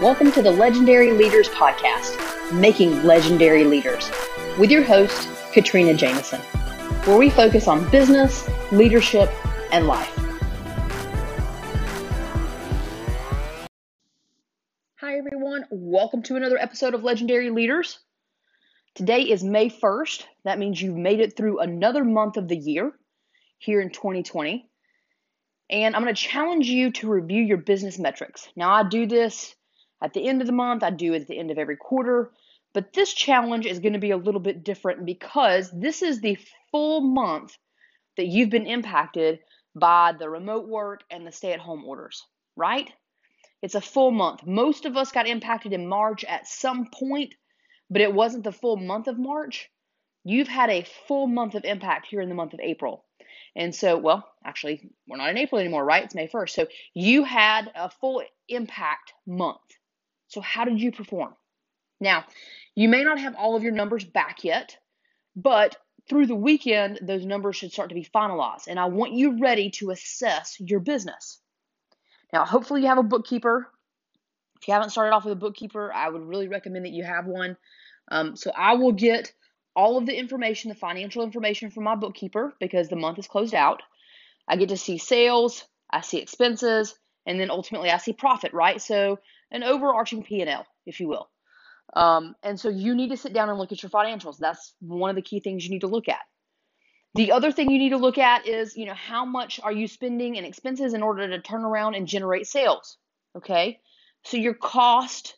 Welcome to the Legendary Leaders Podcast, Making Legendary Leaders, with your host, Katrina Jameson, where we focus on business, leadership, and life. Hi, everyone. Welcome to another episode of Legendary Leaders. Today is May 1st. That means you've made it through another month of the year here in 2020. And I'm going to challenge you to review your business metrics. Now, I do this at the end of the month, I do it at the end of every quarter. But this challenge is going to be a little bit different because this is the full month that you've been impacted by the remote work and the stay at home orders, right? It's a full month. Most of us got impacted in March at some point, but it wasn't the full month of March. You've had a full month of impact here in the month of April. And so, well, actually, we're not in April anymore, right? It's May 1st. So you had a full impact month. So, how did you perform? Now, you may not have all of your numbers back yet, but through the weekend, those numbers should start to be finalized. And I want you ready to assess your business. Now, hopefully, you have a bookkeeper. If you haven't started off with a bookkeeper, I would really recommend that you have one. Um, so, I will get all of the information, the financial information from my bookkeeper because the month is closed out. I get to see sales, I see expenses, and then ultimately I see profit, right? So an overarching P&L, if you will. Um, and so you need to sit down and look at your financials. That's one of the key things you need to look at. The other thing you need to look at is, you know, how much are you spending in expenses in order to turn around and generate sales? Okay? So your cost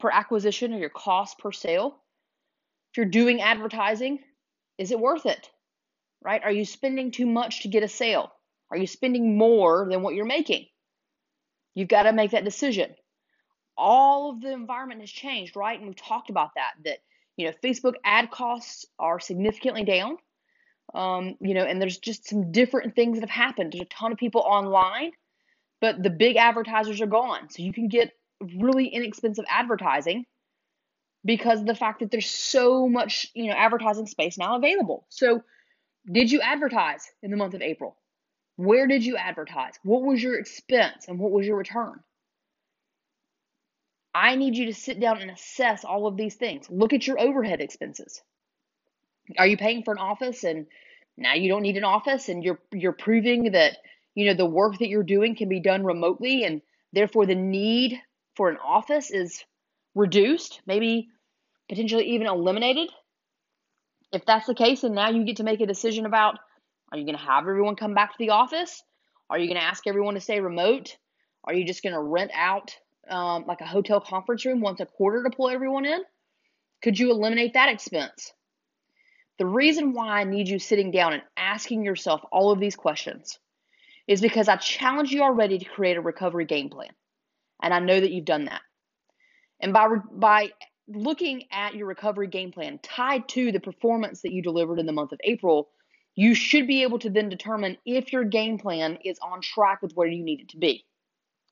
per acquisition or your cost per sale. If you're doing advertising, is it worth it? Right? Are you spending too much to get a sale? Are you spending more than what you're making? You've got to make that decision all of the environment has changed, right? And we've talked about that, that, you know, Facebook ad costs are significantly down. Um, you know, and there's just some different things that have happened. There's a ton of people online, but the big advertisers are gone. So you can get really inexpensive advertising because of the fact that there's so much, you know, advertising space now available. So did you advertise in the month of April? Where did you advertise? What was your expense and what was your return? I need you to sit down and assess all of these things. Look at your overhead expenses. Are you paying for an office and now you don't need an office and you're you're proving that you know the work that you're doing can be done remotely and therefore the need for an office is reduced, maybe potentially even eliminated? If that's the case, and now you get to make a decision about are you going to have everyone come back to the office? Are you going to ask everyone to stay remote? Are you just going to rent out um, like a hotel conference room once a quarter to pull everyone in? Could you eliminate that expense? The reason why I need you sitting down and asking yourself all of these questions is because I challenge you already to create a recovery game plan. And I know that you've done that. And by, by looking at your recovery game plan tied to the performance that you delivered in the month of April, you should be able to then determine if your game plan is on track with where you need it to be.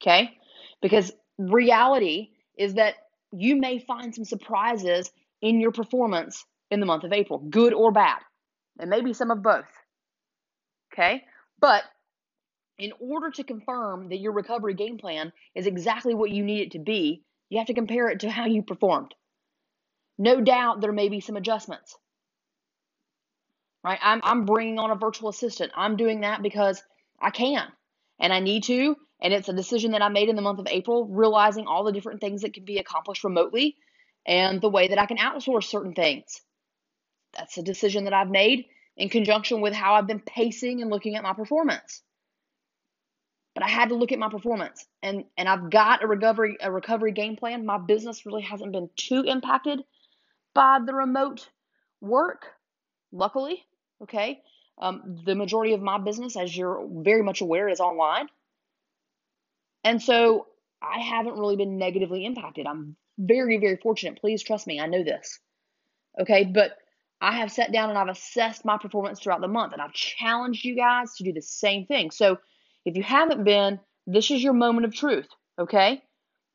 Okay? Because reality is that you may find some surprises in your performance in the month of April, good or bad, and maybe some of both. Okay? But in order to confirm that your recovery game plan is exactly what you need it to be, you have to compare it to how you performed. No doubt there may be some adjustments. Right? I'm, I'm bringing on a virtual assistant. I'm doing that because I can and I need to, and it's a decision that I made in the month of April, realizing all the different things that can be accomplished remotely and the way that I can outsource certain things. That's a decision that I've made in conjunction with how I've been pacing and looking at my performance. But I had to look at my performance and and I've got a recovery a recovery game plan. My business really hasn't been too impacted by the remote work, luckily. Okay. Um, the majority of my business, as you're very much aware, is online. And so I haven't really been negatively impacted. I'm very, very fortunate. Please trust me, I know this. Okay, but I have sat down and I've assessed my performance throughout the month and I've challenged you guys to do the same thing. So if you haven't been, this is your moment of truth. Okay,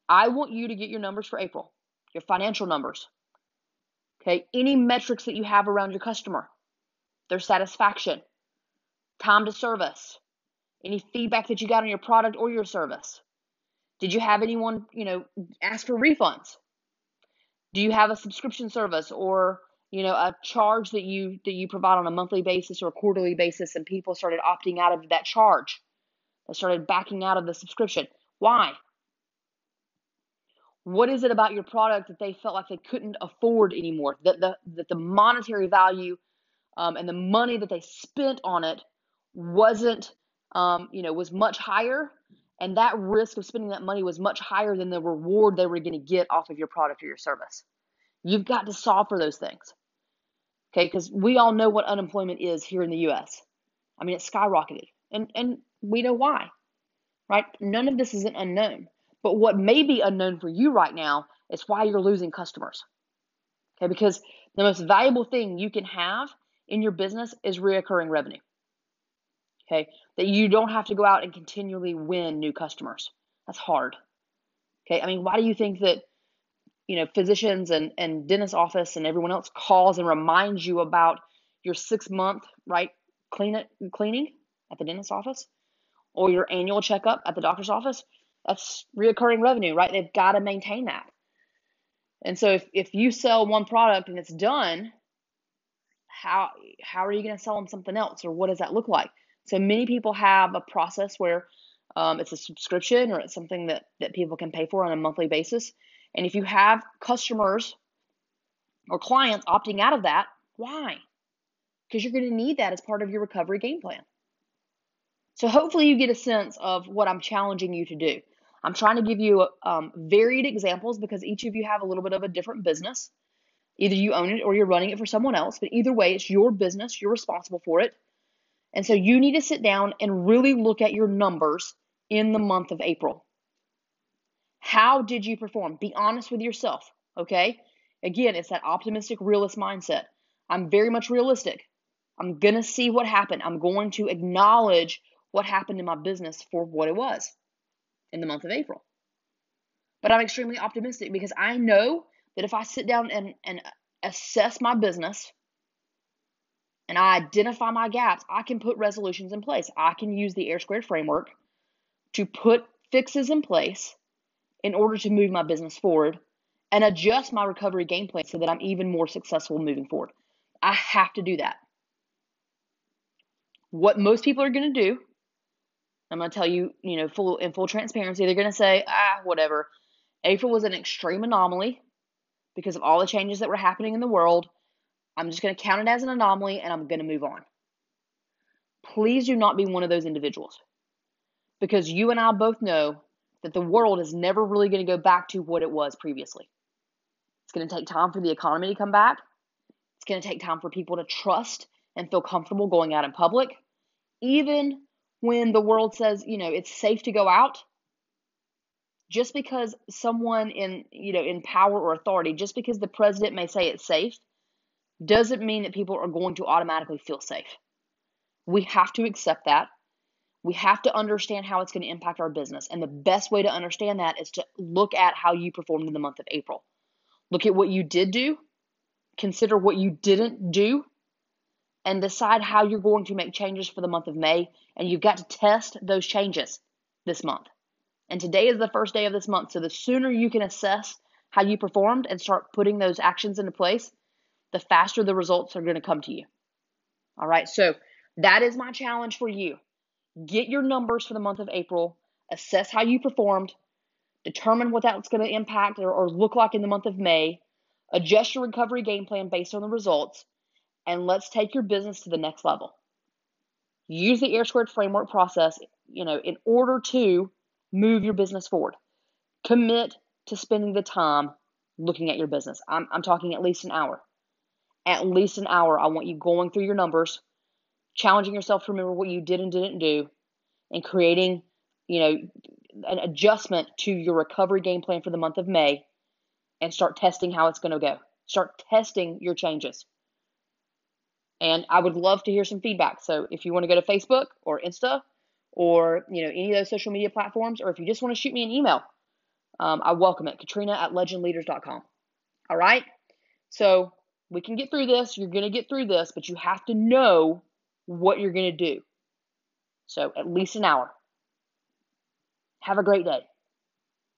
I want you to get your numbers for April, your financial numbers. Okay, any metrics that you have around your customer, their satisfaction, time to service, any feedback that you got on your product or your service. Did you have anyone, you know, ask for refunds? Do you have a subscription service or, you know, a charge that you that you provide on a monthly basis or a quarterly basis and people started opting out of that charge? They started backing out of the subscription. Why? What is it about your product that they felt like they couldn't afford anymore? That the that the monetary value um, and the money that they spent on it wasn't, um, you know, was much higher, and that risk of spending that money was much higher than the reward they were going to get off of your product or your service. You've got to solve for those things, okay? Because we all know what unemployment is here in the U.S. I mean, it's skyrocketed, and and we know why, right? None of this is an unknown. But what may be unknown for you right now is why you're losing customers. Okay, because the most valuable thing you can have in your business is reoccurring revenue. Okay, that you don't have to go out and continually win new customers. That's hard. Okay, I mean, why do you think that you know physicians and and dentist office and everyone else calls and reminds you about your six month right clean it cleaning at the dentist office or your annual checkup at the doctor's office? That's reoccurring revenue, right? They've got to maintain that. And so if, if you sell one product and it's done, how how are you going to sell them something else or what does that look like? So many people have a process where um, it's a subscription or it's something that, that people can pay for on a monthly basis. And if you have customers or clients opting out of that, why? Because you're going to need that as part of your recovery game plan. So hopefully you get a sense of what I'm challenging you to do. I'm trying to give you um, varied examples because each of you have a little bit of a different business. Either you own it or you're running it for someone else, but either way, it's your business. You're responsible for it. And so you need to sit down and really look at your numbers in the month of April. How did you perform? Be honest with yourself, okay? Again, it's that optimistic realist mindset. I'm very much realistic. I'm going to see what happened. I'm going to acknowledge what happened in my business for what it was in the month of April. But I'm extremely optimistic because I know that if I sit down and, and assess my business and I identify my gaps, I can put resolutions in place. I can use the R Squared framework to put fixes in place in order to move my business forward and adjust my recovery game plan so that I'm even more successful moving forward. I have to do that. What most people are going to do I'm going to tell you, you know, full in full transparency, they're going to say, ah, whatever. April was an extreme anomaly because of all the changes that were happening in the world. I'm just going to count it as an anomaly and I'm going to move on. Please do not be one of those individuals because you and I both know that the world is never really going to go back to what it was previously. It's going to take time for the economy to come back. It's going to take time for people to trust and feel comfortable going out in public. Even when the world says, you know, it's safe to go out, just because someone in, you know, in power or authority, just because the president may say it's safe, doesn't mean that people are going to automatically feel safe. We have to accept that. We have to understand how it's going to impact our business. And the best way to understand that is to look at how you performed in the month of April. Look at what you did do, consider what you didn't do, and decide how you're going to make changes for the month of May. And you've got to test those changes this month. And today is the first day of this month. So the sooner you can assess how you performed and start putting those actions into place, the faster the results are going to come to you. All right. So that is my challenge for you. Get your numbers for the month of April, assess how you performed, determine what that's going to impact or, or look like in the month of May, adjust your recovery game plan based on the results, and let's take your business to the next level. Use the R Squared framework process, you know, in order to move your business forward. Commit to spending the time looking at your business. I'm, I'm talking at least an hour. At least an hour. I want you going through your numbers, challenging yourself to remember what you did and didn't do, and creating, you know, an adjustment to your recovery game plan for the month of May and start testing how it's going to go. Start testing your changes. And I would love to hear some feedback. So if you want to go to Facebook or Insta or you know any of those social media platforms, or if you just want to shoot me an email, um, I welcome it. Katrina at legendleaders.com. All right. So we can get through this. You're going to get through this, but you have to know what you're going to do. So at least an hour. Have a great day.